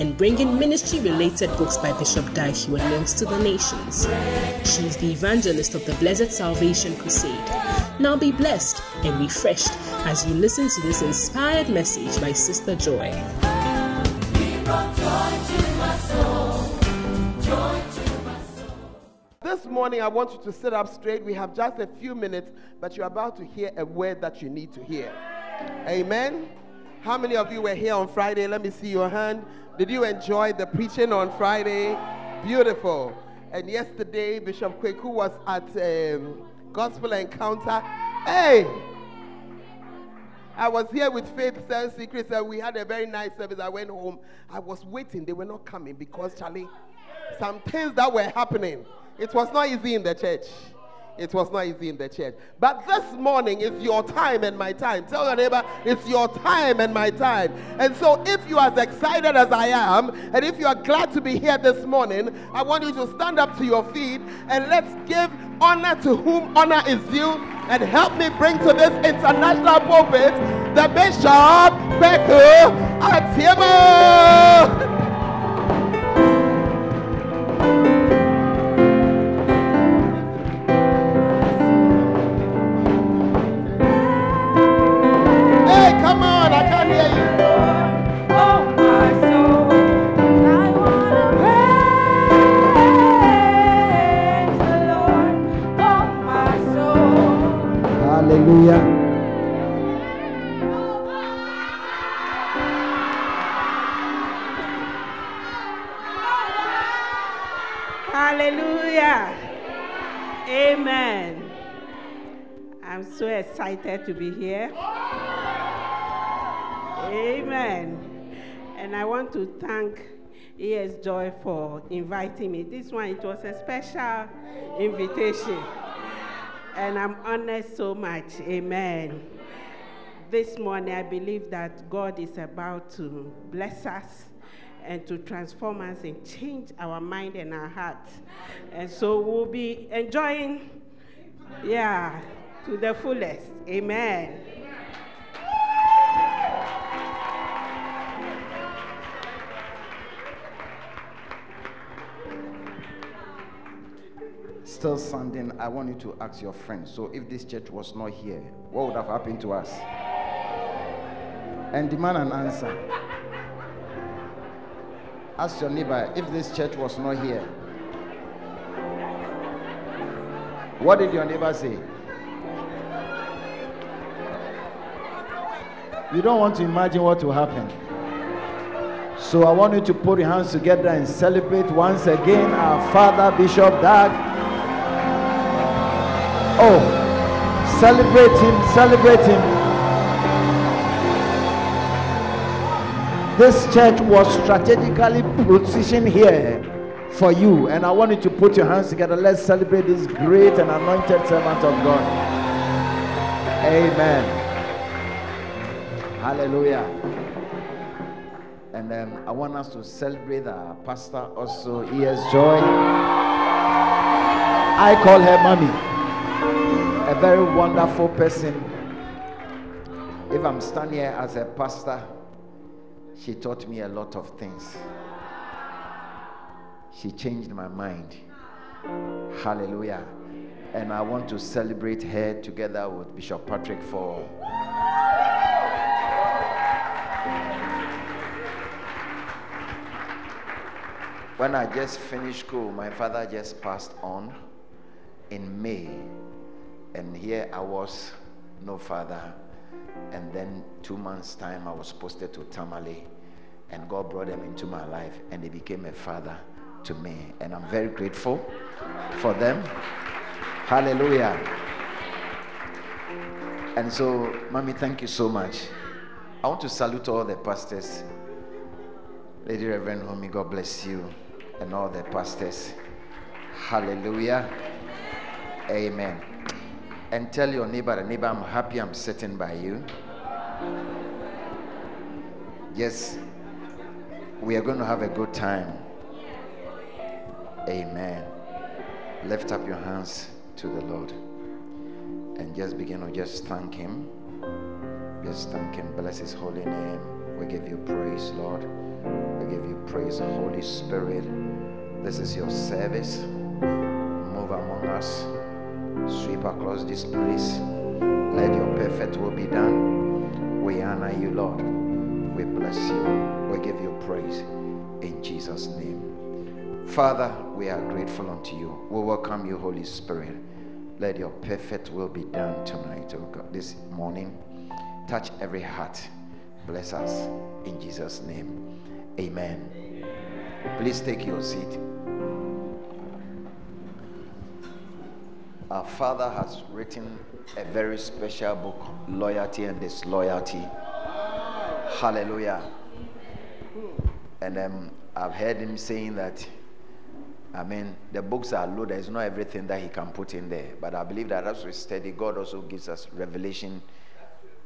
and bringing ministry related books by Bishop Heward Mills to the nations. She is the evangelist of the Blessed Salvation Crusade. Now be blessed and refreshed as you listen to this inspired message by Sister Joy. This morning, I want you to sit up straight. We have just a few minutes, but you're about to hear a word that you need to hear. Amen. How many of you were here on Friday? Let me see your hand. Did you enjoy the preaching on Friday? Beautiful. And yesterday, Bishop Kwaku was at um, Gospel Encounter. Hey! I was here with Faith Cell Secrets and we had a very nice service. I went home. I was waiting. They were not coming because, Charlie, some things that were happening. It was not easy in the church. It was not easy in the church. But this morning is your time and my time. Tell your neighbor, it's your time and my time. And so, if you are as excited as I am, and if you are glad to be here this morning, I want you to stand up to your feet and let's give honor to whom honor is due and help me bring to this international pulpit the Bishop Kwaku Atiemoh. To be here. Amen. And I want to thank ES Joy for inviting me. This one, it was a special invitation. And I'm honored so much. Amen. This morning, I believe that God is about to bless us and to transform us and change our mind and our hearts. And so we'll be enjoying, yeah, to the fullest. Amen. Still standing, I want you to ask your friends. So, if this church was not here, what would have happened to us? And demand an answer. Ask your neighbor if this church was not here. What did your neighbor say? You don't want to imagine what will happen. So I want you to put your hands together and celebrate once again our Father Bishop Dag. Oh, celebrate him, celebrate him. This church was strategically positioned here for you, and I want you to put your hands together. Let's celebrate this great and anointed servant of God. Amen. Hallelujah. And um, I want us to celebrate our pastor also, He E.S. Joy. I call her mommy. A very wonderful person. If I'm standing here as a pastor, she taught me a lot of things. She changed my mind. Hallelujah. And I want to celebrate her together with Bishop Patrick for when I just finished school, my father just passed on in May. And here I was, no father. And then two months' time, I was posted to Tamale. And God brought them into my life, and they became a father to me. And I'm very grateful for them. Hallelujah. And so, Mommy, thank you so much. I want to salute all the pastors. Lady Reverend Homie, God bless you and all the pastors. Hallelujah. Amen. And tell your neighbor, neighbor, I'm happy I'm sitting by you. Yes, we are going to have a good time. Amen. Lift up your hands to the Lord and just begin to just thank Him. Just thank Him. Bless His holy name. We give you praise, Lord. We give you praise, Holy Spirit. This is your service. Move among us. Sweep across this place. Let your perfect will be done. We honor you, Lord. We bless you. We give you praise in Jesus' name. Father, we are grateful unto you. We welcome you, Holy Spirit. Let your perfect will be done tonight, oh God, this morning. Touch every heart. Bless us in Jesus' name. Amen. Please take your seat. Our Father has written a very special book, Loyalty and Disloyalty. Hallelujah. And um, I've heard him saying that, I mean, the books are loaded. It's not everything that he can put in there. But I believe that as we study, God also gives us revelation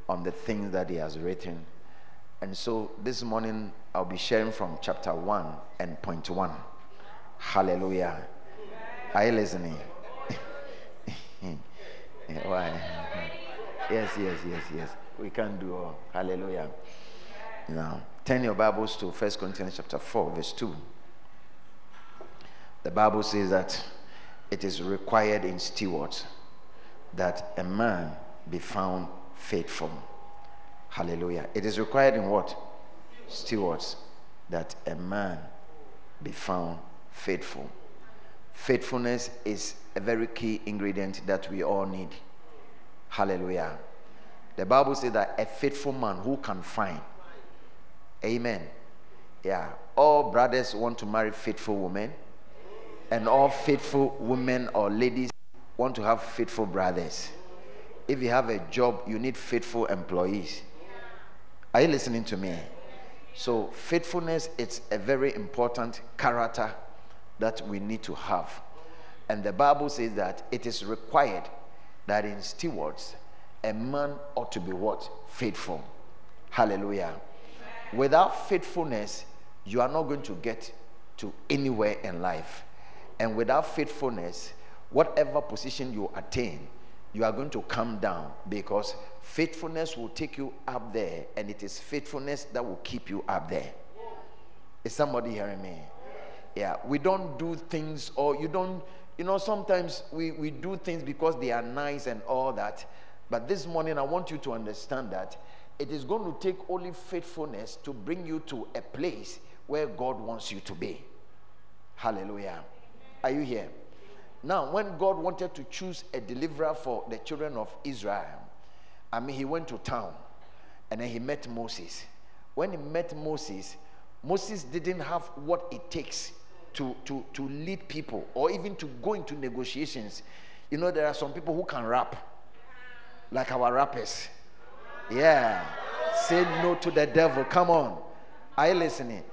on the things that he has written. And so this morning, I'll be sharing from chapter 1 and point 1. Hallelujah. Are you listening? Why? Yes, yes, yes, yes. We can do all. Hallelujah. Now, turn your Bibles to 1 Corinthians chapter 4, verse 2. The Bible says that it is required in stewards that a man be found faithful. Hallelujah. It is required in what? Stewards that a man be found faithful. Faithfulness is a very key ingredient that we all need. Hallelujah. The Bible says that a faithful man who can find. Amen. Yeah. All brothers want to marry faithful women, and all faithful women or ladies want to have faithful brothers. If you have a job, you need faithful employees. Are you listening to me? So, faithfulness is a very important character that we need to have. And the Bible says that it is required that in stewards, a man ought to be what? Faithful. Hallelujah. Without faithfulness, you are not going to get to anywhere in life. And without faithfulness, whatever position you attain, you are going to come down because faithfulness will take you up there, and it is faithfulness that will keep you up there. Is somebody hearing me? Yeah, we don't do things, or you don't, you know, sometimes we, we do things because they are nice and all that. But this morning, I want you to understand that it is going to take only faithfulness to bring you to a place where God wants you to be. Hallelujah. Are you here? Now, when God wanted to choose a deliverer for the children of Israel, I mean, he went to town and then he met Moses. When he met Moses, Moses didn't have what it takes to, to, to lead people or even to go into negotiations. You know, there are some people who can rap, like our rappers. Yeah. Say no to the devil. Come on. Are you listening?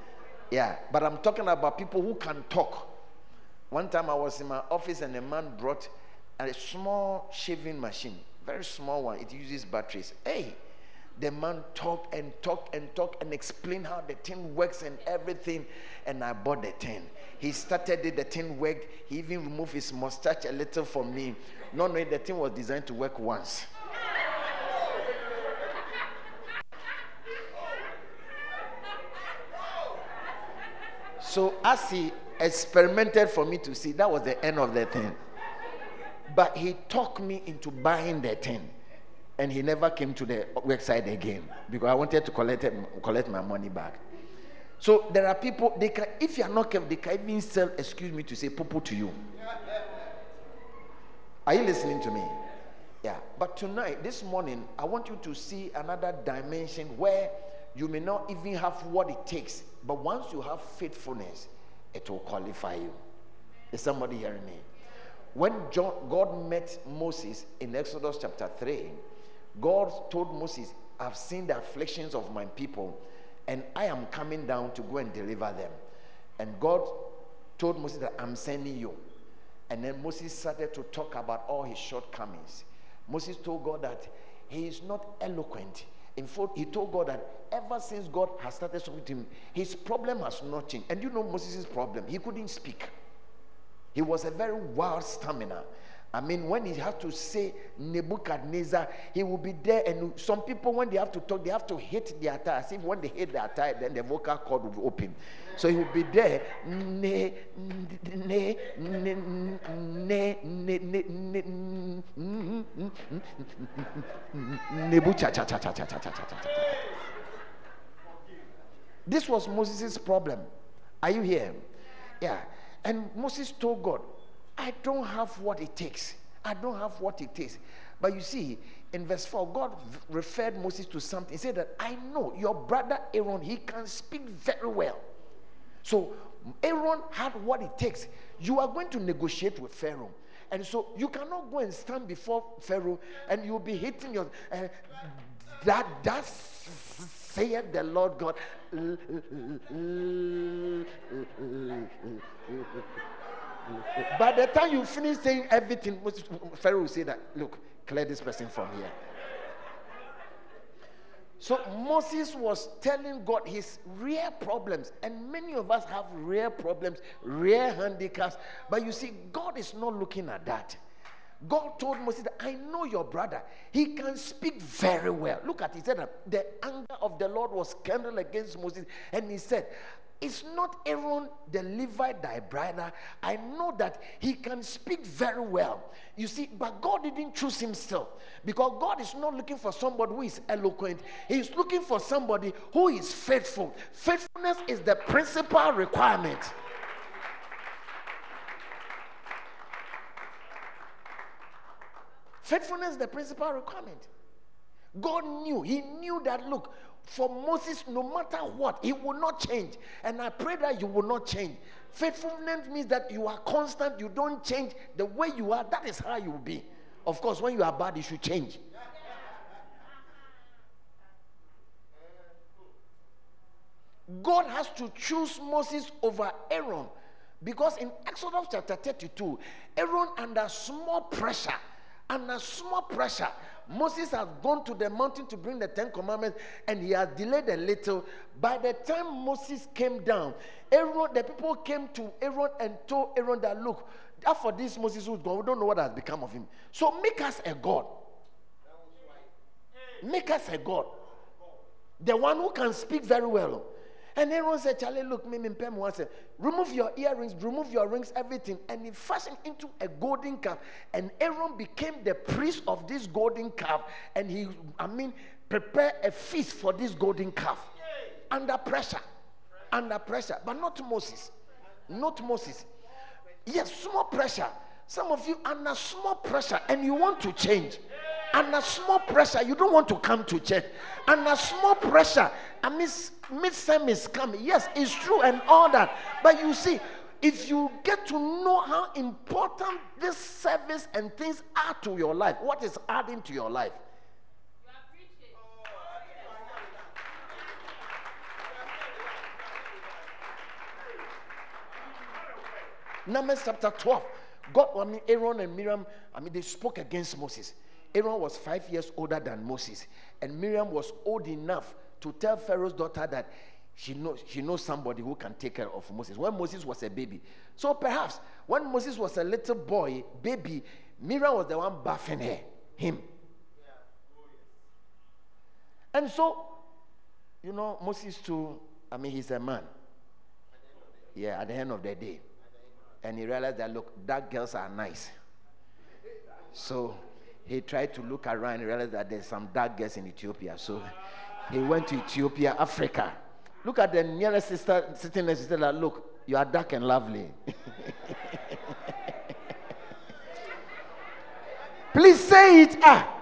Yeah. But I'm talking about people who can talk. One time I was in my office and a man brought a small shaving machine, very small one. It uses batteries. Hey, the man talked and talked and talked and explained how the thing works and everything. And I bought the thing. He started it, the thing worked. He even removed his mustache a little for me. Not knowing the thing was designed to work once. So as he experimented for me to see, that was the end of the thing. But he talked me into buying the thing. And he never came to the website again because I wanted to collect, collect my money back. So there are people, they can, if you are not careful, they can even sell, excuse me, to say popo to you. Are you listening to me? Yeah. But tonight, this morning, I want you to see another dimension where you may not even have what it takes, but once you have faithfulness, it will qualify you. Is somebody hearing me? When God met Moses in Exodus chapter 3, God told Moses, I've seen the afflictions of my people and I am coming down to go and deliver them. And God told Moses that I'm sending you. And then Moses started to talk about all his shortcomings. Moses told God that he is not eloquent. In fact, he told God that ever since God has started to him, his problem has not changed. And you know Moses' problem? He couldn't speak. He was a very wild stamina. I mean, when he had to say Nebuchadnezzar, he will be there. And some people, when they have to talk, they have to hit the attire. As if when they hit the attire, then the vocal cord will open. So he will be there. Ne, ne, ne, ne, ne, ne, This was Moses' problem. Are you here? Yeah. And Moses told God, I don't have what it takes. I don't have what it takes. But you see, in verse 4, God referred Moses to something. He said that I know your brother Aaron, he can speak very well. So Aaron had what it takes. You are going to negotiate with Pharaoh. And so you cannot go and stand before Pharaoh and you'll be hitting your uh, that that saith the Lord God. By the time you finish saying everything, Pharaoh will say that, look, clear this person from here. So Moses was telling God his real problems, and many of us have real problems, real handicaps. But you see, God is not looking at that. God told Moses that I know your brother. He can speak very well. Look at it. He said that the anger of the Lord was kindled against Moses, and he said, it's not Aaron the Levite thy brother. I know that he can speak very well. You see, but God didn't choose himself because God is not looking for somebody who is eloquent. He's looking for somebody who is faithful. Faithfulness is the principal requirement. Faithfulness is the principal requirement. God knew, He knew that, look, for Moses, no matter what, he will not change. And I pray that you will not change. Faithfulness means that you are constant, you don't change the way you are. That is how you will be. Of course, when you are bad, you should change. God has to choose Moses over Aaron because in Exodus chapter 32, Aaron under small pressure, under small pressure, Moses has gone to the mountain to bring the Ten Commandments and he has delayed a little. By the time Moses came down, Aaron, the people came to Aaron and told Aaron that, look, after this Moses who's gone, we don't know what has become of him. So make us a God. Make us a God. The one who can speak very well. And Aaron said, Charlie, look, me, me, said, remove your earrings, remove your rings, everything. And he fashioned into a golden calf. And Aaron became the priest of this golden calf. And he, I mean, prepare a feast for this golden calf. Under pressure. Under pressure. But not Moses. Not Moses. Yes, small pressure. Some of you under small pressure and you want to change. Under small pressure, you don't want to come to church. Under small pressure, I mean, midsem is coming. Yes, it's true and all that. But you see, if you get to know how important this service and things are to your life, what is adding to your life? Numbers chapter 12. God, I mean, Aaron and Miriam, I mean, they spoke against Moses. Aaron was five years older than Moses, and Miriam was old enough to tell Pharaoh's daughter that she knows, she knows somebody who can take care of Moses when Moses was a baby. So perhaps when Moses was a little boy, baby, Miriam was the one buffing her, him. And so, you know, Moses too, I mean, he's a man. Yeah, at the end of the day. And he realized that, look, dark girls are nice. So he tried to look around and realized that there's some dark girls in Ethiopia. So he went to Ethiopia, Africa. Look at the nearest sister sitting next to her. Look, you are dark and lovely. Please say it. Ah.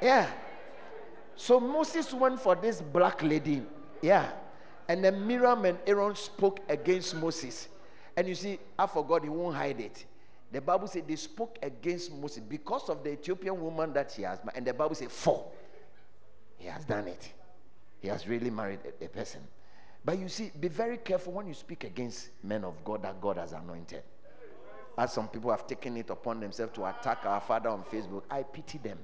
Yeah. So Moses went for this black lady. Yeah. And then Miriam and Aaron spoke against Moses. And you see, I forgot he won't hide it. The Bible said they spoke against Moses because of the Ethiopian woman that he has. married. And the Bible said, four. he has done it. He has really married a, a person. But you see, be very careful when you speak against men of God that God has anointed. As some people have taken it upon themselves to attack our father on Facebook, I pity them.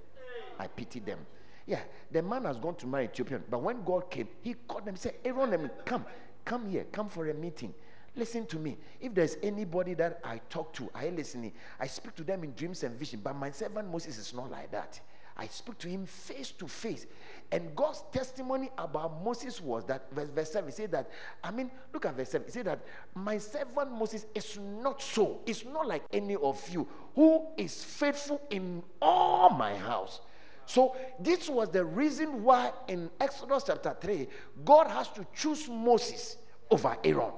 I pity them. Yeah, the man has gone to marry Ethiopian, but when God came, he called them, said, Aaron, come, come here, come for a meeting. Listen to me. If there's anybody that I talk to, I listen. I speak to them in dreams and vision. But my servant Moses is not like that. I speak to him face to face. And God's testimony about Moses was that, verse, verse 7, he said that, I mean, look at verse 7. He said that, My servant Moses is not so. It's not like any of you who is faithful in all my house. So, this was the reason why in Exodus chapter 3, God has to choose Moses over Aaron.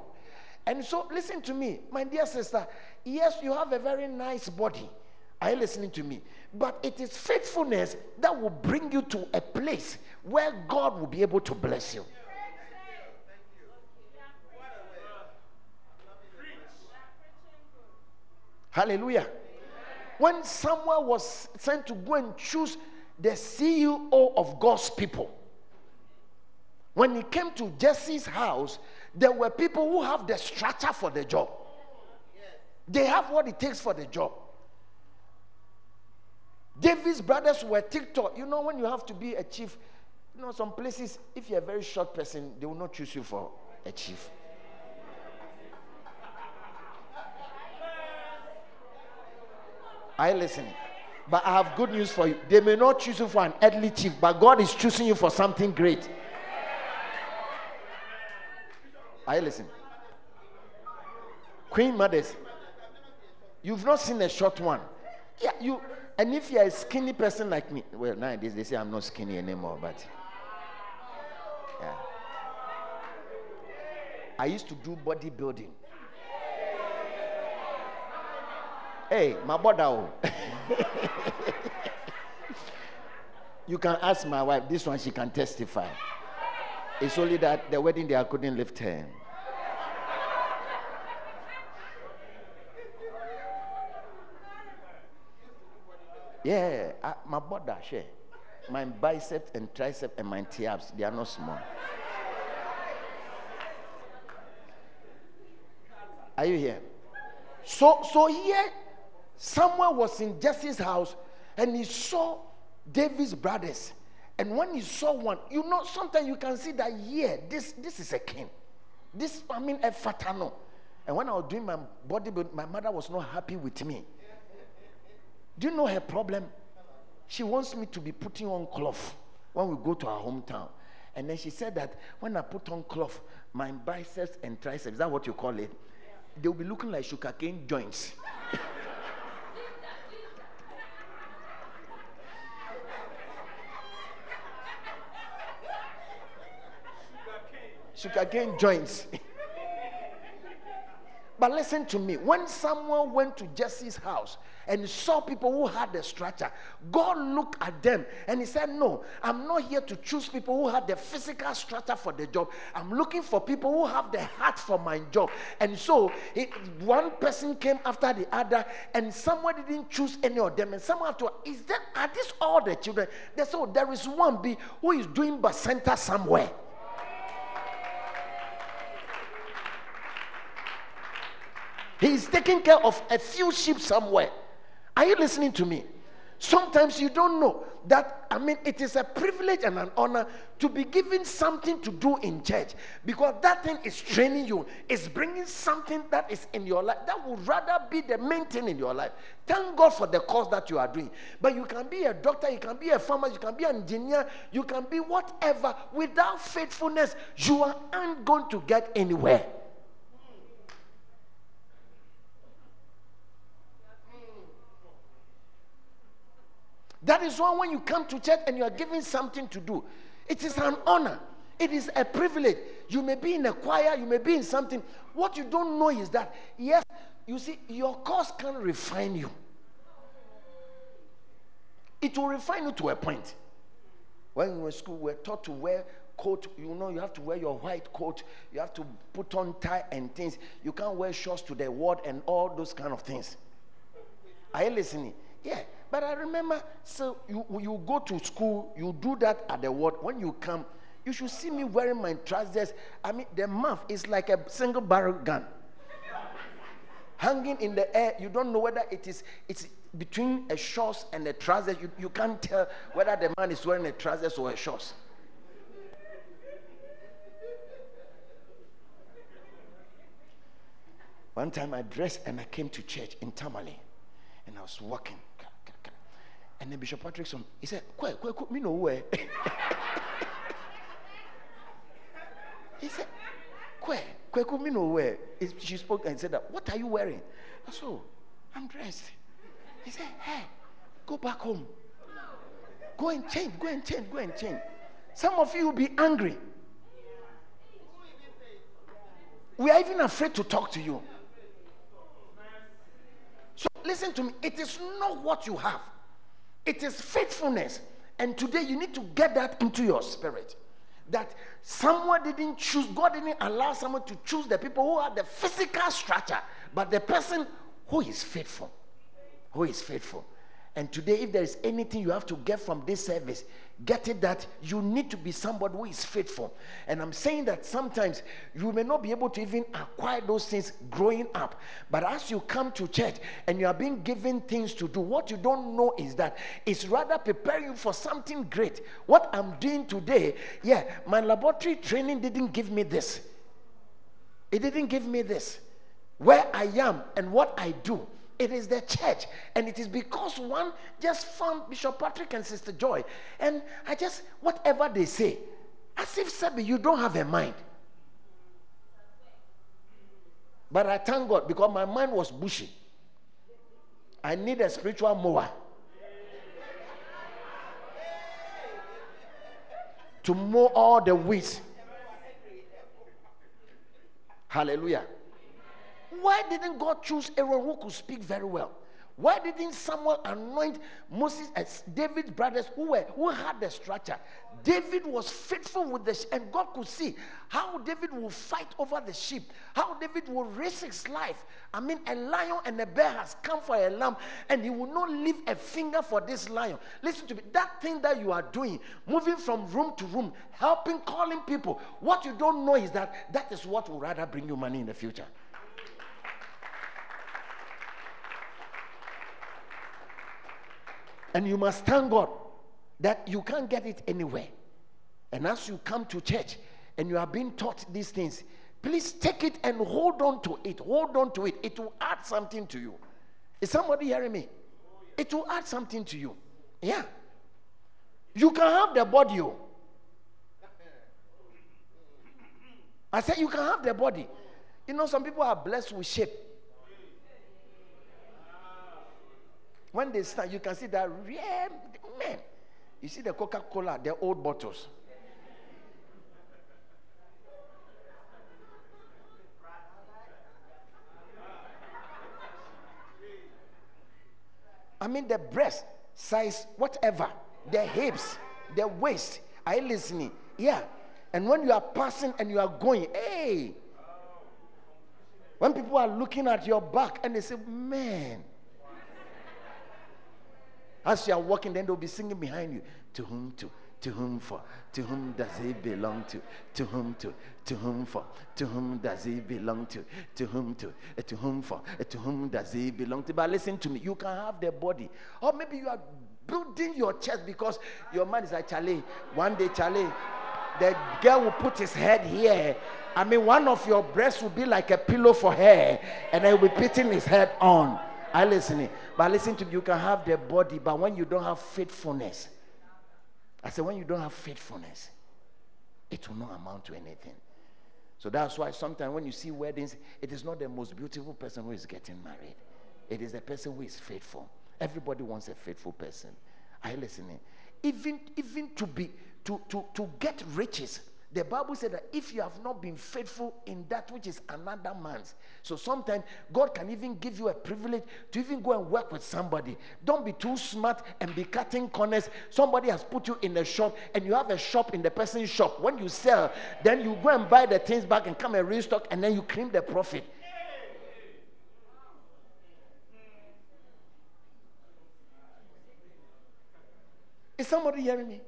And so, listen to me, my dear sister. Yes, you have a very nice body. Are you listening to me? But it is faithfulness that will bring you to a place where God will be able to bless you. Hallelujah. When Samuel was sent to go and choose the CEO of God's people, when he came to Jesse's house, there were people who have the structure for the job. They have what it takes for the job. David's brothers were TikTok. You know, when you have to be a chief, you know, some places, if you're a very short person, they will not choose you for a chief. You listening? But I have good news for you. They may not choose you for an earthly chief, but God is choosing you for something great. Are you listening? Queen mothers, you've not seen a short one. Yeah, you and if you're a skinny person like me, well, nowadays they say I'm not skinny anymore, but yeah. I used to do bodybuilding. Hey, my brother. Oh. you can ask my wife, this one she can testify. It's only that the wedding day I couldn't lift her. Yeah, I, my body share. My bicep and tricep and my abs, they are not small. Are you here? So, so here, Samuel was in Jesse's house and he saw David's brothers. And when he saw one, you know, sometimes you can see that, yeah, this, this is a king. This, I mean, a fatano. And when I was doing my body, my mother was not happy with me. Do you know her problem? She wants me to be putting on cloth when we go to our hometown. And then she said that when I put on cloth, my biceps and triceps, is that what you call it? They'll be looking like sugarcane joints. sugarcane joints. But listen to me. When Samuel went to Jesse's house and saw people who had the structure, God looked at them and he said, No, I'm not here to choose people who have the physical structure for the job. I'm looking for people who have the heart for my job. And so one person came after the other, and Samuel didn't choose any of them. And Samuel after, is that are these all the children? They said, oh, There is one B who is doing bacenta somewhere. He's taking care of a few sheep somewhere. Are you listening to me? Sometimes you don't know that, I mean, it is a privilege and an honor to be given something to do in church because that thing is training you, it's bringing something that is in your life that would rather be the main thing in your life. Thank God for the course that you are doing. But you can be a doctor, you can be a farmer, you can be an engineer, you can be whatever. Without faithfulness, you aren't going to get anywhere. That is why when you come to church and you are given something to do, it is an honor. It is a privilege. You may be in a choir, you may be in something. What you don't know is that, yes, you see, your course can refine you. It will refine you to a point. When we were in school, we were taught to wear coat. You know, you have to wear your white coat. You have to put on tie and things. You can't wear shorts to the ward and all those kind of things. Are you listening? Yeah. But I remember, so you, you go to school, you do that at the ward. When you come, you should see me wearing my trousers. I mean, the mouth is like a single barrel gun. Hanging in the air, you don't know whether it is it's between a shorts and a trousers. You, you can't tell whether the man is wearing a trousers or a shorts. One time I dressed and I came to church in Tamale and I was walking. And then Bishop Patrickson, he said, Kwe, kwe, kwe, me no way. he said, Kwe, kwe, kwe, me no way. She spoke and said that, what are you wearing? I said, oh, I'm dressed. He said, hey, go back home. Go and change, go and change, go and change. Some of you will be angry. We are even afraid to talk to you. So listen to me. It is not what you have, it is faithfulness. And today you need to get that into your spirit. That Samuel didn't choose, God didn't allow Samuel to choose the people who are the physical structure, but the person who is faithful. Who is faithful. And today, if there is anything you have to get from this service, get it that you need to be somebody who is faithful. And I'm saying that sometimes you may not be able to even acquire those things growing up. But as you come to church and you are being given things to do, what you don't know is that it's rather preparing you for something great. What I'm doing today, yeah, my laboratory training didn't give me this. It didn't give me this. Where I am and what I do it is the church. And it is because one just found Bishop Patrick and Sister Joy. And I just, whatever they say, as if, Sebi, you don't have a mind. But I thank God because my mind was bushy. I need a spiritual mower to mow all the weeds. Hallelujah. Why didn't God choose Aaron who could speak very well? Why didn't Samuel anoint Moses as David's brothers who were who had the structure? David was faithful with the and God could see how David will fight over the sheep, how David will risk his life. I mean, a lion and a bear has come for a lamb, and he will not leave a finger for this lion. Listen to me, that thing that you are doing, moving from room to room, helping, calling people. What you don't know is that that is what will rather bring you money in the future. And you must thank God that you can't get it anywhere. And as you come to church and you are being taught these things, please take it and hold on to it. Hold on to it. It will add something to you. Is somebody hearing me? It will add something to you. Yeah. You can have the body. Oh. I said you can have the body. You know, some people are blessed with shape. When they stand, you can see that man. You see the Coca Cola, the old bottles. I mean, the breast size, whatever, the hips, the waist. Are you listening? Yeah. And when you are passing and you are going, hey. When people are looking at your back and they say, man, as you are walking, then they'll be singing behind you. To whom to? To whom for? To whom does he belong to? To whom to? To whom for? To whom does he belong to? To whom to? Eh, to whom for? Eh, to whom does he belong to? But listen to me. You can have the body. Or maybe you are building your chest because your man is like Charlie. One day, Charlie, the girl will put his head here. I mean, one of your breasts will be like a pillow for her, and I will be putting his head on. I listening. But listen to me, you can have the body, but when you don't have faithfulness, I said, when you don't have faithfulness, it will not amount to anything. So that's why sometimes when you see weddings, it is not the most beautiful person who is getting married. It is the person who is faithful. Everybody wants a faithful person. Are you listening? Even, even to be to, to, to get riches, the Bible said that if you have not been faithful in that which is another man's, so sometimes God can even give you a privilege to even go and work with somebody. Don't be too smart and be cutting corners. Somebody has put you in a shop and you have a shop in the person's shop. When you sell, then you go and buy the things back and come and restock and then you claim the profit. Is somebody hearing me?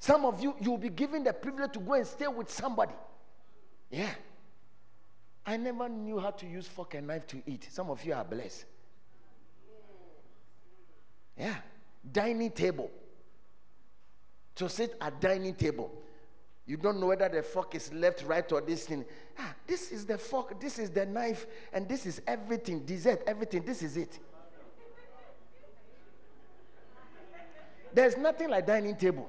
Some of you, you'll be given the privilege to go and stay with somebody. Yeah. I never knew how to use fork and knife to eat. Some of you are blessed. Yeah. Dining table. To sit at dining table. You don't know whether the fork is left, right, or this thing. Ah, this is the fork, this is the knife, and this is everything, dessert, everything. This is it. There's nothing like dining table.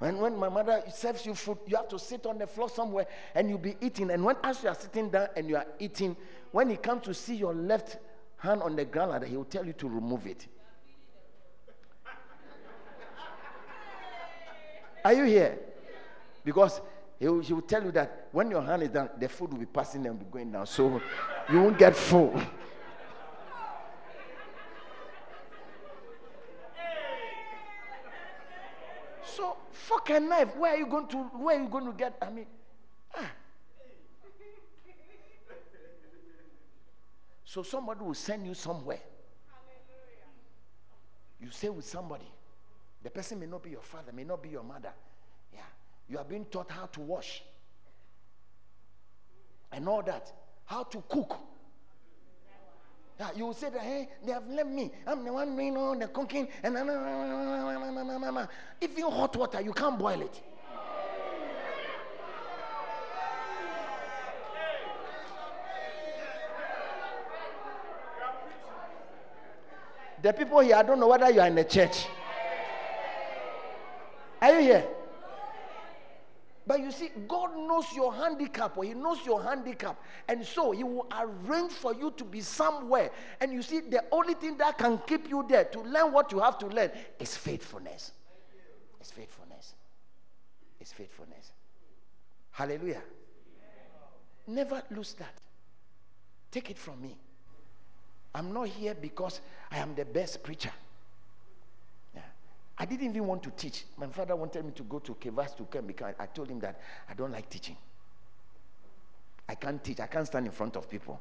And when my mother serves you food, you have to sit on the floor somewhere and you'll be eating. And when as you are sitting down and you are eating, when he comes to see your left hand on the ground, he will tell you to remove it. Are you here? Because he will, he will tell you that when your hand is down, the food will be passing and be going down. So you won't get full. so fork and knife, where are you going to where are you going to get? I mean, ah. So somebody will send you somewhere. You stay with somebody. The person may not be your father, may not be your mother. Yeah. You are being taught how to wash and all that, how to cook. You will say that, hey, they have left me. I'm the one doing all the cooking. And if you hot water, you can't boil it. The people here, I don't know whether you are in the church. Are you here? But you see, God knows your handicap, or He knows your handicap. And so He will arrange for you to be somewhere. And you see, the only thing that can keep you there to learn what you have to learn is faithfulness. It's faithfulness. It's faithfulness. Hallelujah. Never lose that. Take it from me. I'm not here because I am the best preacher. I didn't even want to teach. My father wanted me to go to Kevas to come because I told him that I don't like teaching. I can't teach. I can't stand in front of people.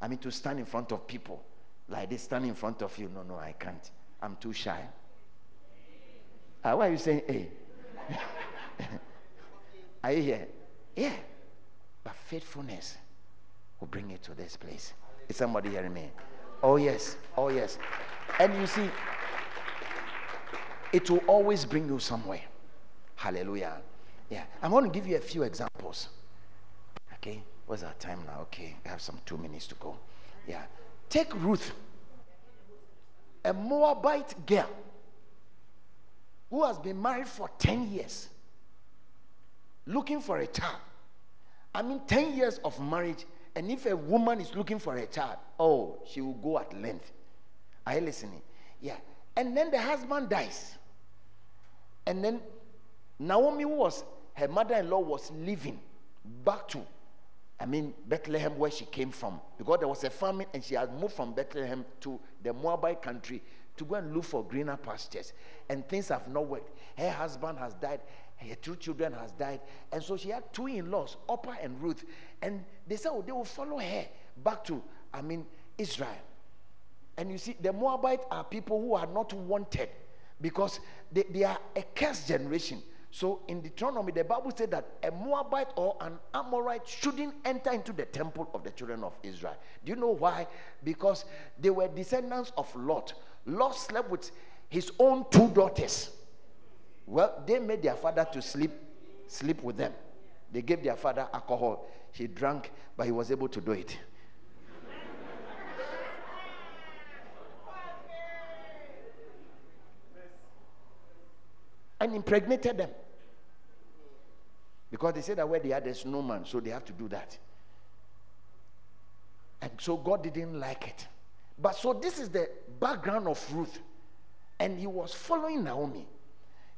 I mean, to stand in front of people like this, stand in front of you. No, no, I can't. I'm too shy. Uh, why are you saying, hey? are you here? Yeah. But faithfulness will bring you to this place. Is somebody hearing me? Oh, yes. Oh, yes. And you see, it will always bring you somewhere. Hallelujah. Yeah. I'm going to give you a few examples. Okay. What's our time now? Okay. We have some two minutes to go. Yeah. Take Ruth, a Moabite girl who has been married for 10 years, looking for a child. I mean, 10 years of marriage. And if a woman is looking for a child, oh, she will go at length. Are you listening? Yeah. And then the husband dies. And then Naomi was, her mother in law was living back to, I mean, Bethlehem, where she came from. Because there was a famine and she had moved from Bethlehem to the Moabite country to go and look for greener pastures. And things have not worked. Her husband has died. Her two children has died. And so she had two in-laws, Orpah and Ruth. And they said, oh, they will follow her back to, I mean, Israel. And you see, the Moabites are people who are not wanted because they, they are a cursed generation. So in Deuteronomy, the Bible said that a Moabite or an Amorite shouldn't enter into the temple of the children of Israel. Do you know why? Because they were descendants of Lot. Lot slept with his own two daughters. Well, they made their father to sleep, sleep with them. They gave their father alcohol. He drank, but he was able to do it. And impregnated them. Because they said that where they had, there's no man, so they have to do that. And so God didn't like it. But so this is the background of Ruth. And he was following Naomi.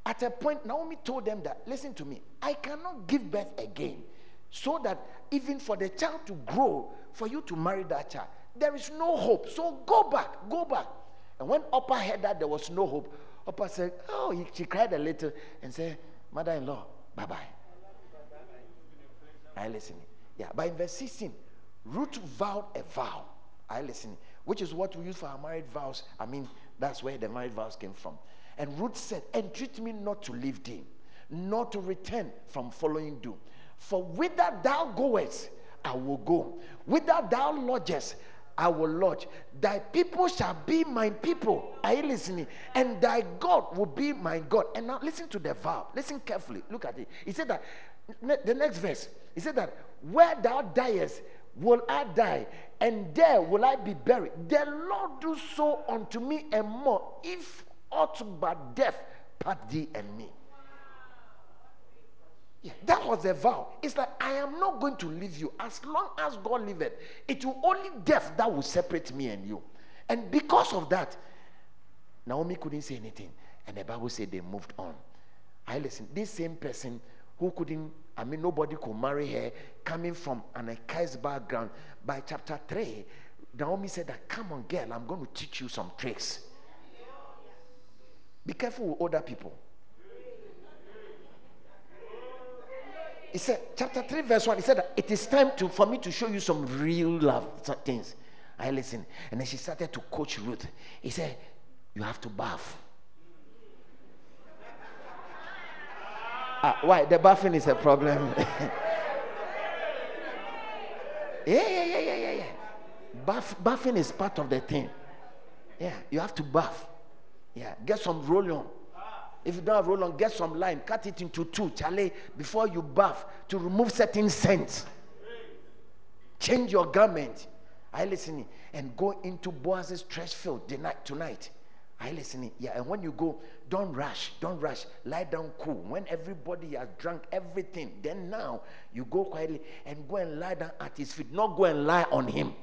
At a point, Naomi told them that, listen to me, I cannot give birth again. So that even for the child to grow, for you to marry that child, there is no hope. So go back, go back. And when Orpah heard that there was no hope, Orpah said, Oh, he, she cried a little and said, Mother in law, bye bye. I listen. Yeah, but in verse 16, Ruth vowed a vow. I listen. which is what we use for our married vows. I mean, that's where the married vows came from. And Ruth said, Entreat me not to leave thee, nor to return from following thee. For whither thou goest, I will go. Whither thou lodgest, I will lodge. Thy people shall be my people. Are you listening? And thy God will be my God. And now listen to the vow. Listen carefully. Look at it. He said that the next verse. He said that where thou diest, will I die, and there will I be buried. The Lord do so unto me and more, if aught but death part thee and me. Yeah, that was a vow. It's like, I am not going to leave you. As long as God liveth, it will only death that will separate me and you. And because of that, Naomi couldn't say anything. And the Bible said they moved on. I listen, this same person who couldn't, I mean, nobody could marry her, coming from an Ekais background, by chapter 3, Naomi said that, come on, girl, I'm going to teach you some tricks. Be careful with older people. He said, chapter 3, verse 1, he said, It is time to, for me to show you some real love things. I listen. And then she started to coach Ruth. He said, You have to bath. ah, why? The bathing is a problem. yeah, yeah, yeah, yeah, yeah, yeah. Bathing is part of the thing. Yeah, you have to bath. Yeah, get some roll on. If you don't have roll on, get some lime, cut it into two, Charlie, before you bath to remove certain scents. Change your garment. I listening and go into Boaz's trash field tonight. I listening. Yeah, and when you go, don't rush, don't rush. Lie down cool. When everybody has drunk everything, then now you go quietly and go and lie down at his feet. Not go and lie on him.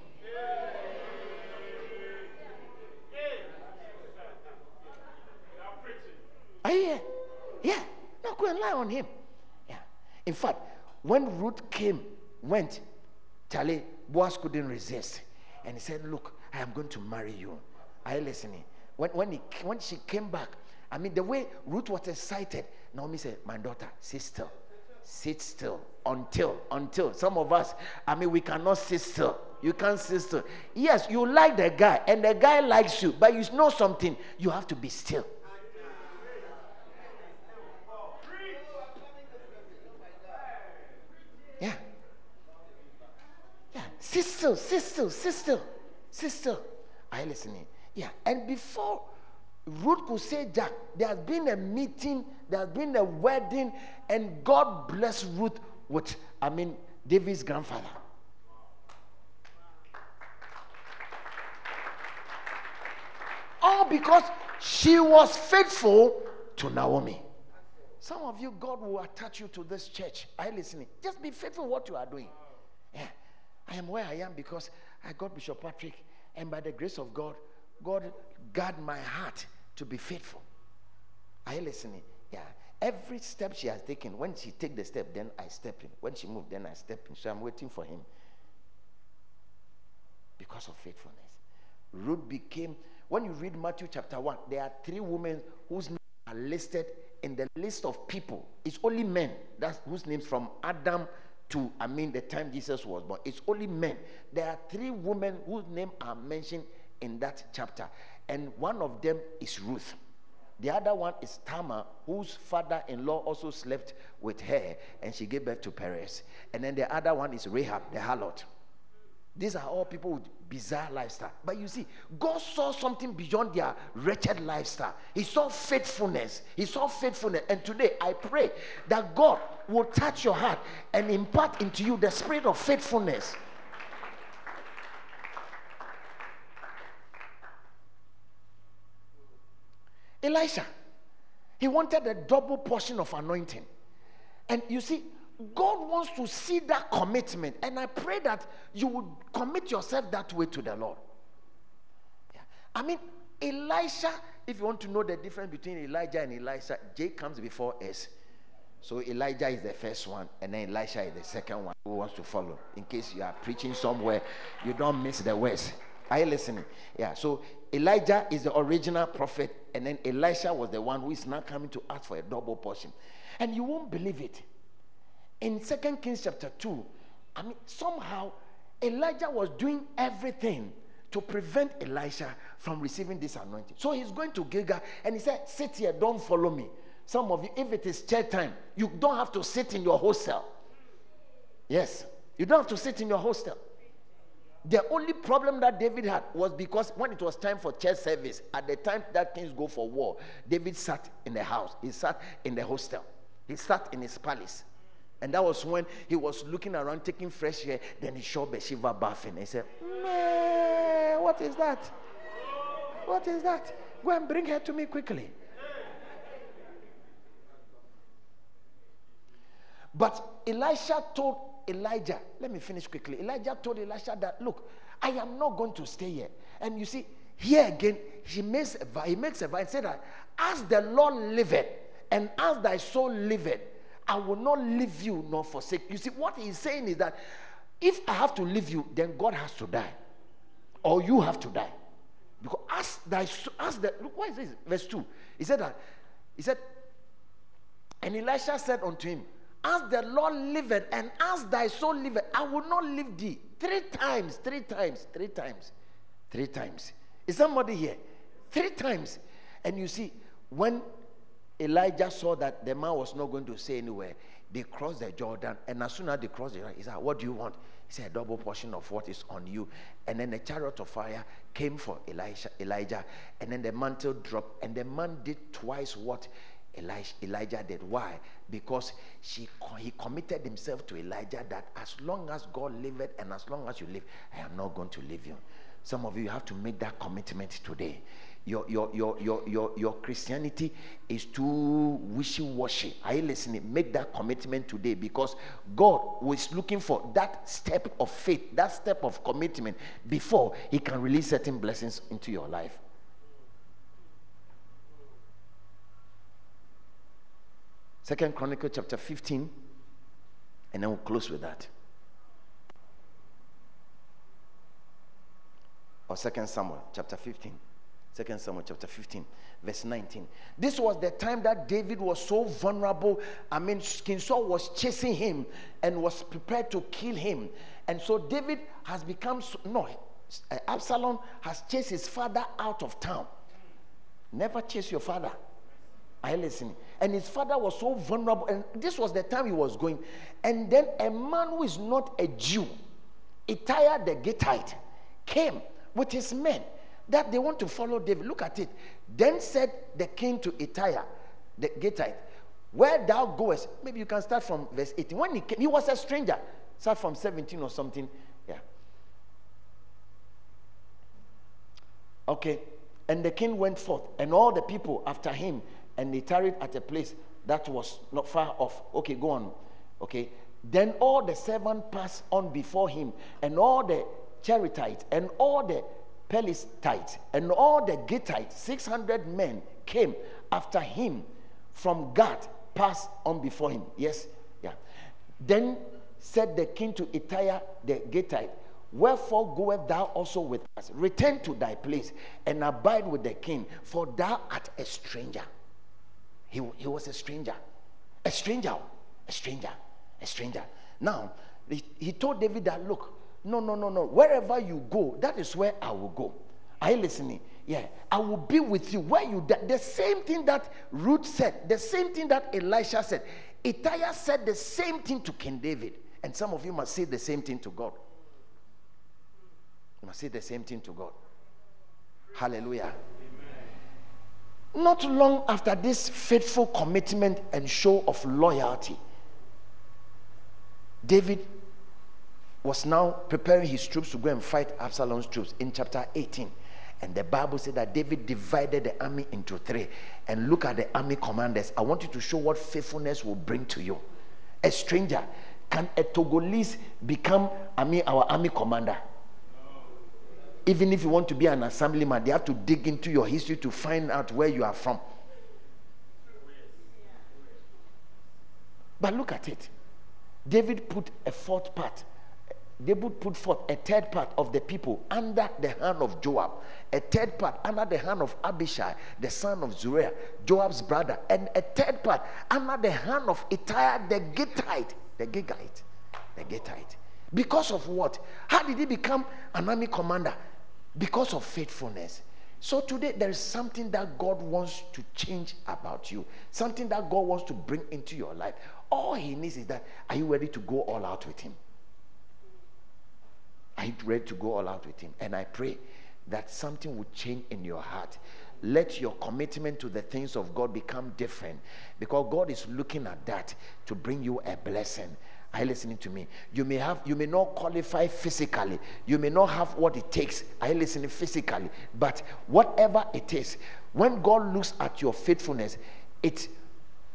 Are you here? Yeah. Not go and lie on him. Yeah. In fact, when Ruth came, went, Charlie, Boaz couldn't resist. And he said, Look, I am going to marry you. Are you listening? When, when, he, when she came back, I mean, the way Ruth was excited, Naomi said, My daughter, sit still. Sit still until, until. Some of us, I mean, we cannot sit still. You can't sit still. Yes, you like the guy, and the guy likes you, but you know something, you have to be still. Yeah. Yeah. Sit still, sit still, sit still, sit still. Are you listening? Yeah. And before Ruth could say, Jack, there has been a meeting, there has been a wedding, and God bless Ruth with, I mean, David's grandfather. All because she was faithful to Naomi. Some of you, God will attach you to this church. Are you listening? Just be faithful what you are doing. Yeah. I am where I am because I got Bishop Patrick, and by the grace of God, God guard my heart to be faithful. Are you listening? Yeah. Every step she has taken, when she take the step, then I step in. When she move, then I step in. So I'm waiting for him because of faithfulness. Ruth became, when you read Matthew chapter 1, there are three women whose names are listed in the list of people. It's only men. That's whose names from Adam to, I mean, the time Jesus was born. It's only men. There are three women whose names are mentioned in that chapter. And one of them is Ruth. The other one is Tamar, whose father in law also slept with her, and she gave birth to Perez. And then the other one is Rahab, the harlot. These are all people bizarre lifestyle. But you see, God saw something beyond their wretched lifestyle. He saw faithfulness. He saw faithfulness. And today I pray that God will touch your heart and impart into you the spirit of faithfulness. Elisha, he wanted a double portion of anointing. And you see, God wants to see that commitment. And I pray that you would commit yourself that way to the Lord. Yeah. I mean, Elisha, if you want to know the difference between Elijah and Elisha, J comes before S. So Elijah is the first one, and then Elisha is the second one who wants to follow. In case you are preaching somewhere, you don't miss the words. Are you listening? Yeah. So Elijah is the original prophet, and then Elisha was the one who is now coming to ask for a double portion. And you won't believe it. In Second Kings chapter 2, I mean, somehow Elijah was doing everything to prevent Elisha from receiving this anointing. So he's going to Gilgal and he said, Sit here, don't follow me. Some of you, if it is chair time, you don't have to sit in your hostel. Yes, you don't have to sit in your hostel. The only problem that David had was because when it was time for church service, at the time that kings go for war, David sat in the house, he sat in the hostel, he sat in his palace. And that was when he was looking around, taking fresh air. Then he saw Bathsheba bathing. He said, what is that? What is that? Go and bring her to me quickly. But Elisha told Elijah, let me finish quickly. Elijah told Elisha that, look, I am not going to stay here. And you see, here again, he makes a vow, he makes a vow and said that, as the Lord liveth, and as thy soul liveth, I will not leave you nor forsake. You see, what he's saying is that if I have to leave you, then God has to die. Or you have to die. Because as thy as the look, what is this? Verse 2. He said that, he said, and Elisha said unto him, as the Lord liveth and as thy soul liveth, I will not leave thee. Three times, three times, three times, three times. Is somebody here? Three times. And you see, when Elijah saw that the man was not going to say anywhere, they crossed the Jordan. And as soon as they crossed the Jordan, he said, What do you want? He said, A double portion of what is on you. And then the chariot of fire came for Elijah, Elijah. And then the mantle dropped. And the man did twice what Elijah, Elijah did. Why? Because she, he committed himself to Elijah that as long as God liveth and as long as you live, I am not going to leave you. Some of you have to make that commitment today. Your, your, your, your, your, your Christianity is too wishy washy. Are you listening? Make that commitment today because God was looking for that step of faith, that step of commitment before He can release certain blessings into your life. Second Chronicle chapter 15, and then we'll close with that. Or Second Samuel chapter 15. Second Samuel chapter 15, verse 19. This was the time that David was so vulnerable. I mean, King Saul was chasing him and was prepared to kill him. And so David has become no, uh, Absalom has chased his father out of town. Never chase your father. Are you listening? And his father was so vulnerable, and this was the time he was going. And then a man who is not a Jew, Ittai the Gittite, came with his men that they want to follow David. Look at it. Then said the king to Ittai the Gittite, Where thou goest, maybe you can start from verse 18. When he came, he was a stranger. Start from 17 or something. Yeah. Okay. And the king went forth, and all the people after him and they tarried at a place that was not far off. Okay, go on. Okay. Then all the servants passed on before him, and all the Cherethites, and all the Pelethites, and all the Gittites, 600 men came after him from Gath, passed on before him. Yes? Yeah. Then said the king to Ittai the Gittite, Wherefore goest thou also with us? Return to thy place and abide with the king, for thou art a stranger. He, he was a stranger. A stranger. A stranger. A stranger. Now, he, he told David that, look, no, no, no, no. Wherever you go, that is where I will go. Are you listening? Yeah. I will be with you where you die. The same thing that Ruth said, the same thing that Elisha said. Ittai said the same thing to King David. And some of you must say the same thing to God. You must say the same thing to God. Hallelujah. Not long after this faithful commitment and show of loyalty, David was now preparing his troops to go and fight Absalom's troops in chapter 18. And the Bible said that David divided the army into three. And look at the army commanders. I want you to show what faithfulness will bring to you. A stranger, can a Togolese become I mean, our army commander? Even if you want to be an assemblyman, they have to dig into your history to find out where you are from. But look at it. David put a fourth part. David put forth a third part of the people under the hand of Joab, a third part under the hand of Abishai, the son of Zeruiah, Joab's brother, and a third part under the hand of Ittai the Gittite, the Gittite, the Gittite. Because of what? How did he become an army commander? because of faithfulness. So today there is something that God wants to change about you, something that God wants to bring into your life. All He needs is that are you ready to go all out with Him? You ready to go all out with Him? And I pray that something will change in your heart. Let your commitment to the things of God become different because God is looking at that to bring you a blessing. Are you listening to me? You may have, you may not qualify physically. You may not have what it takes. Are you listening physically? But whatever it is, when God looks at your faithfulness, it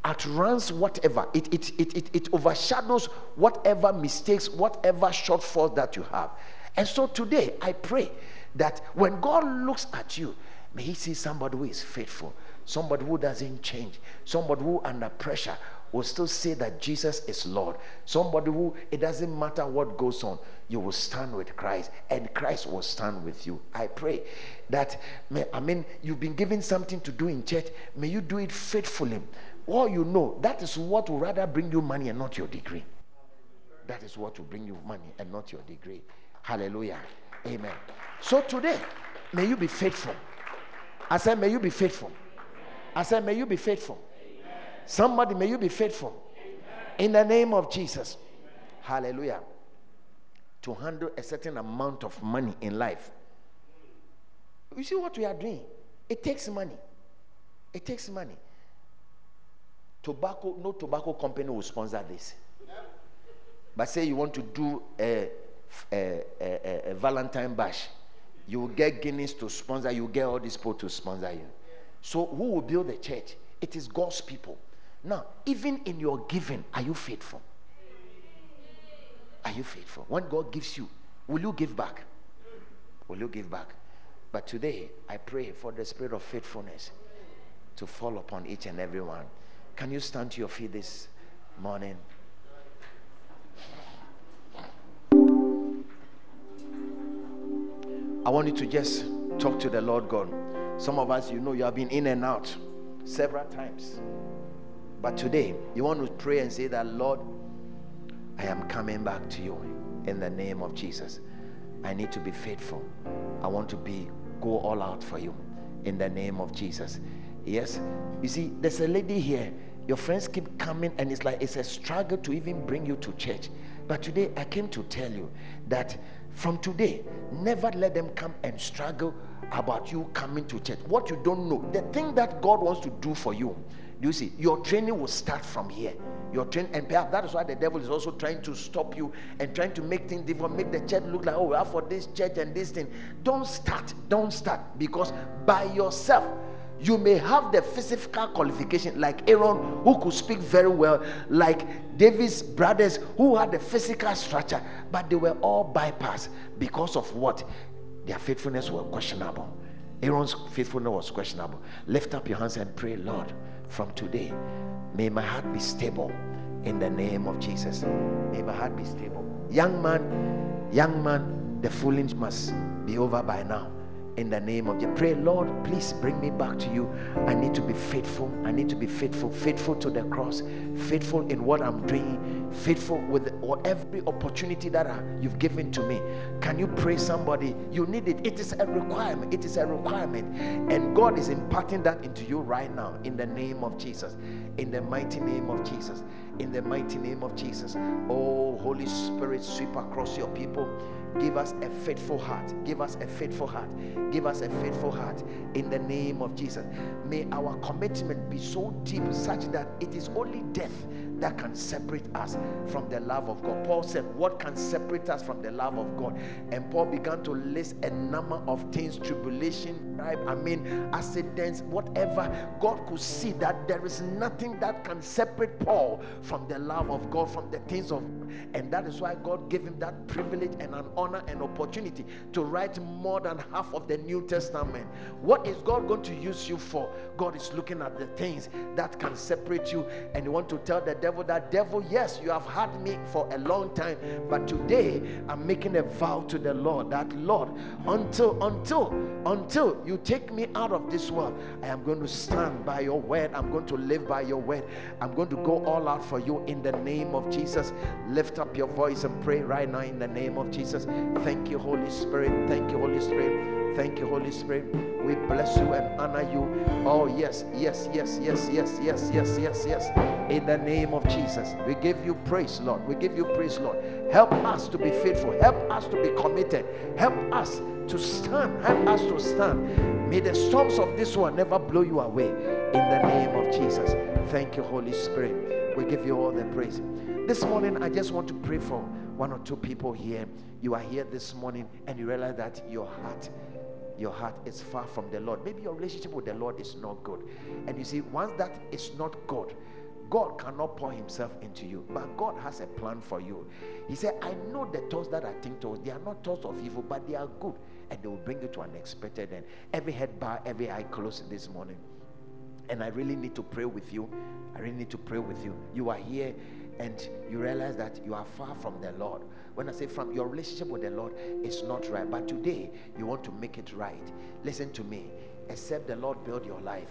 outruns whatever. It, it, it, it, it overshadows whatever mistakes, whatever shortfalls that you have. And so today, I pray that when God looks at you, may He see somebody who is faithful, somebody who doesn't change, somebody who under pressure will still say that Jesus is Lord. Somebody who, it doesn't matter what goes on, you will stand with Christ and Christ will stand with you. I pray that, may, I mean, you've been given something to do in church, may you do it faithfully. All you know, that is what will rather bring you money and not your degree. That is what will bring you money and not your degree. Hallelujah. Amen. So today, may you be faithful. I said, may you be faithful. I said, may you be faithful. Somebody, may you be faithful. In the name of Jesus. Hallelujah. To handle a certain amount of money in life. You see what we are doing? It takes money. It takes money. Tobacco, no tobacco company will sponsor this. But say you want to do a, a, a, a Valentine bash, you will get Guinness to sponsor you, get all these people to sponsor you. So who will build the church? It is God's people. Now, even in your giving, are you faithful? Are you faithful? When God gives you, will you give back? Will you give back? But today, I pray for the spirit of faithfulness to fall upon each and every one. Can you stand to your feet this morning? I want you to just talk to the Lord God. Some of us, you know, you have been in and out several times. But today, you want to pray and say that, Lord, I am coming back to you in the name of Jesus. I need to be faithful. I want to be go all out for you in the name of Jesus. Yes. You see, there's a lady here. Your friends keep coming, and it's like it's a struggle to even bring you to church. But today, I came to tell you that from today, never let them come and struggle about you coming to church. What you don't know, the thing that God wants to do for you, do you see? Your training will start from here. Your train, and perhaps that is why the devil is also trying to stop you and trying to make things different, make the church look like, oh, we are for this church and this thing. Don't start, don't start because by yourself, you may have the physical qualification, like Aaron, who could speak very well, like David's brothers, who had the physical structure, but they were all bypassed because of what? Their faithfulness was questionable. Aaron's faithfulness was questionable. Lift up your hands and pray, Lord, from today, may my heart be stable in the name of Jesus. May my heart be stable. Young man, young man, the fooling must be over by now in the name of Jesus. Pray, Lord, please bring me back to you. I need to be faithful. I need to be faithful, faithful to the cross, faithful in what I'm doing, faithful with or every opportunity that I, you've given to me. Can you pray somebody? You need it. It is a requirement. It is a requirement. And God is imparting that into you right now in the name of Jesus. In the mighty name of Jesus. In the mighty name of Jesus. Oh, Holy Spirit, sweep across your people Give us a faithful heart. Give us a faithful heart. Give us a faithful heart in the name of Jesus. May our commitment be so deep such that it is only death that can separate us from the love of God. Paul said, What can separate us from the love of God? And Paul began to list a number of things tribulation, I mean, accidents, whatever. God could see that there is nothing that can separate Paul from the love of God, from the things of and that is why God gave him that privilege and an honor and opportunity to write more than half of the New Testament. What is God going to use you for? God is looking at the things that can separate you, and you want to tell the devil that, devil, yes, you have had me for a long time, but today I'm making a vow to the Lord that, Lord, until, until, until you take me out of this world, I am going to stand by your word. I'm going to live by your word. I'm going to go all out for you in the name of Jesus. Lift up your voice and pray right now in the name of Jesus. Thank you, Holy Spirit. Thank you, Holy Spirit Thank you, Holy Spirit. We bless you and honor you. Oh, yes, yes, yes, yes, yes, yes, yes, yes, yes. In the name of Jesus, we give you praise, Lord. We give you praise, Lord. Help us to be faithful. Help us to be committed. Help us to stand. Help us to stand. May the storms of this one never blow you away. In the name of Jesus. Thank you, Holy Spirit. We give you all the praise. This morning, I just want to pray for one or two people here. You are here this morning and you realize that your heart your heart is far from the Lord. Maybe your relationship with the Lord is not good. And you see, once that is not good, God cannot pour himself into you, but God has a plan for you. He said, I know the thoughts that I think towards, they are not thoughts of evil, but they are good, and they will bring you to an expected end. Every head bow, every eye closed this morning. And I really need to pray with you. I really need to pray with you. You are here and you realize that you are far from the Lord. When I say from your relationship with the Lord is not right, but today you want to make it right. Listen to me. Except the Lord build your life,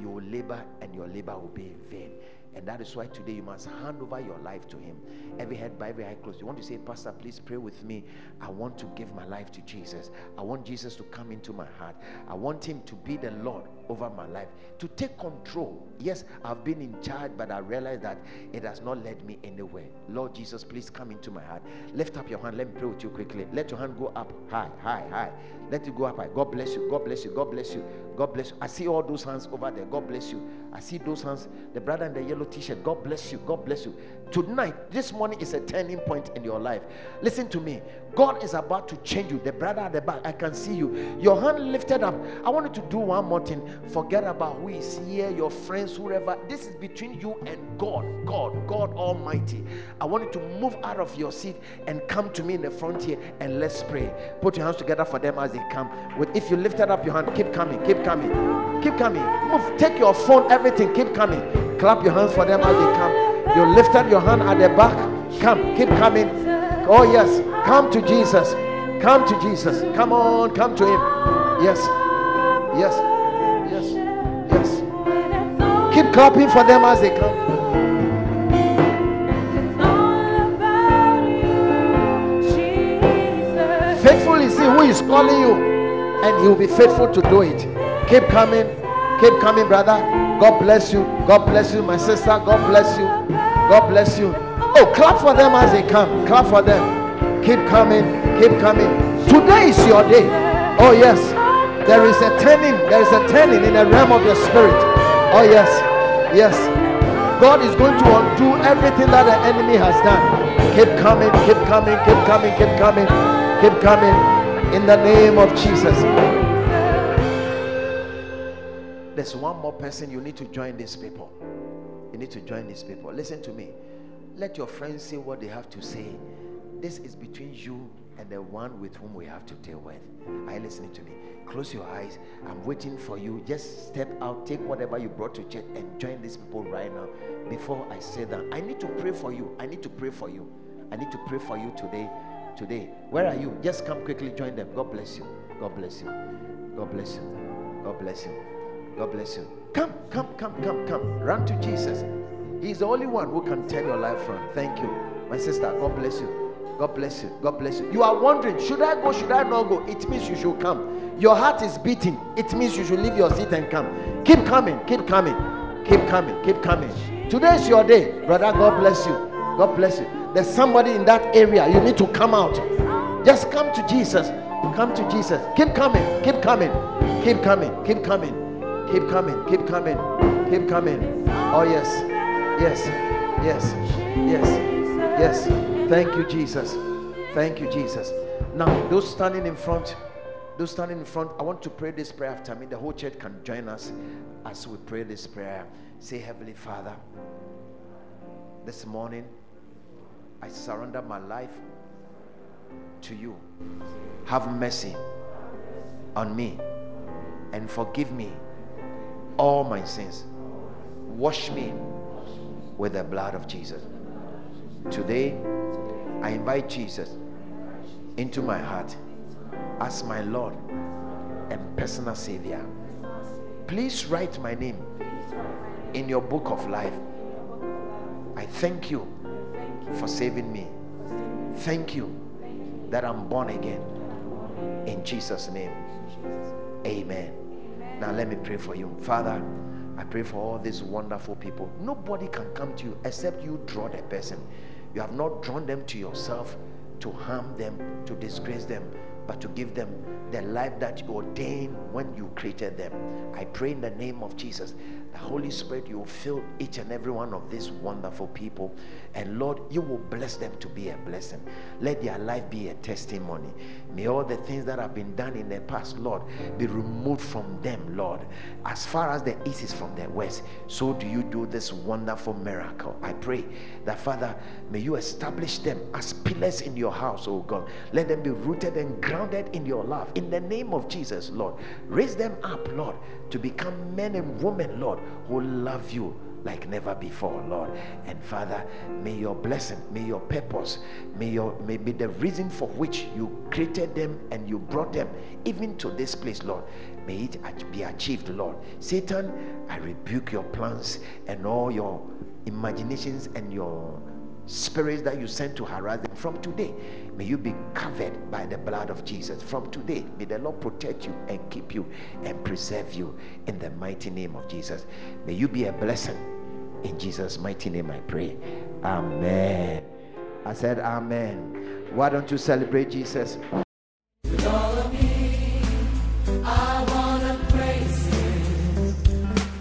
you will labor and your labor will be in vain. And that is why today you must hand over your life to Him. Every head by every eye closed. You want to say, Pastor, please pray with me. I want to give my life to Jesus. I want Jesus to come into my heart. I want Him to be the Lord over my life, to take control. Yes, I've been in charge, but I realize that it has not led me anywhere. Lord Jesus, please come into my heart. Lift up your hand. Let me pray with you quickly. Let your hand go up high, high, high. Let it go up high. God bless you. God bless you. God bless you. God bless you. I see all those hands over there. God bless you. I see those hands. The brother in the yellow t shirt. God bless you. God bless you. Tonight, this morning is a turning point in your life. Listen to me. God is about to change you. The brother at the back, I can see you. Your hand lifted up. I want you to do one more thing. Forget about who is here, your friends, whoever. This is between you and God. God, God Almighty. I want you to move out of your seat and come to me in the front here and let's pray. Put your hands together for them as they come. If you lifted up your hand, keep coming, keep coming, keep coming. Move, take your phone, everything, keep coming. Clap your hands for them as they come. You lifted your hand at the back. Come, keep coming. Oh, yes. Come to Jesus. Come to Jesus. Come on, come to Him. Yes. Yes. Yes. Yes. Keep clapping for them as they come. Faithful is He who is calling you, and He will be faithful to do it. Keep coming. Keep coming, brother. God bless you. God bless you, my sister. God bless you. God bless you. Oh, clap for them as they come. Clap for them. Keep coming. Keep coming. Today is your day. Oh, yes. There is a turning. There is a turning in the realm of the spirit. Oh, yes. Yes. God is going to undo everything that the enemy has done. Keep coming. Keep coming. Keep coming. Keep coming. Keep coming. In the name of Jesus. There's one more person you need to join these people. Need to join these people. Listen to me. Let your friends say what they have to say. This is between you and the one with whom we have to deal with. Are you listening to me? Close your eyes. I'm waiting for you. Just step out, take whatever you brought to church, and join these people right now. Before I say that, I need to pray for you. I need to pray for you. I need to pray for you today. Today, where are you? Just come quickly, join them. God bless you. God bless you. God bless you. God bless you. God bless you. Come, come, come, come, come. Run to Jesus. He's the only one who can turn your life around. Thank you. My sister, God bless you. God bless you. God bless you. You are wondering, should I go? Should I not go? It means you should come. Your heart is beating. It means you should leave your seat and come. Keep coming. Keep coming. Keep coming. Keep coming. Today is your day. Brother, God bless you. God bless you. There's somebody in that area. You need to come out. Just come to Jesus. Come to Jesus. Keep coming. Keep coming. Keep coming. Keep coming. Keep coming. Keep coming. Keep coming. Oh, yes. Yes. Yes. Yes. Yes. Thank you, Jesus. Thank you, Jesus. Now, those standing in front, those standing in front, I want to pray this prayer after me. The whole church can join us as we pray this prayer. Say, Heavenly Father, this morning I surrender my life to you. Have mercy on me and forgive me all my sins. Wash me with the blood of Jesus. Today, I invite Jesus into my heart as my Lord and personal Savior. Please write my name in your book of life. I thank you for saving me. Thank you that I'm born again. In Jesus' name. Amen. Now let me pray for you. Father, I pray for all these wonderful people. Nobody can come to you except you draw the person. You have not drawn them to yourself to harm them, to disgrace them, but to give them the life that you ordained when you created them. I pray in the name of Jesus the Holy Spirit, you will fill each and every one of these wonderful people. And Lord, you will bless them to be a blessing. Let their life be a testimony. May all the things that have been done in the past, Lord, be removed from them, Lord. As far as the east is from the west, so do you do this wonderful miracle. I pray that, Father, may you establish them as pillars in your house, oh God. Let them be rooted and grounded in your love. In the name of Jesus, Lord. Raise them up, Lord, to become men and women, Lord, who love you like never before, Lord. And Father, may your blessing, may your purpose, may your may be the reason for which you created them and you brought them even to this place, Lord. May it be achieved, Lord. Satan, I rebuke your plans and all your imaginations and your spirits that you sent to harass them from today. May you be covered by the blood of Jesus. From today, may the Lord protect you and keep you and preserve you in the mighty name of Jesus. May you be a blessing. In Jesus' mighty name, I pray. Amen. I said, Amen. Why don't you celebrate Jesus?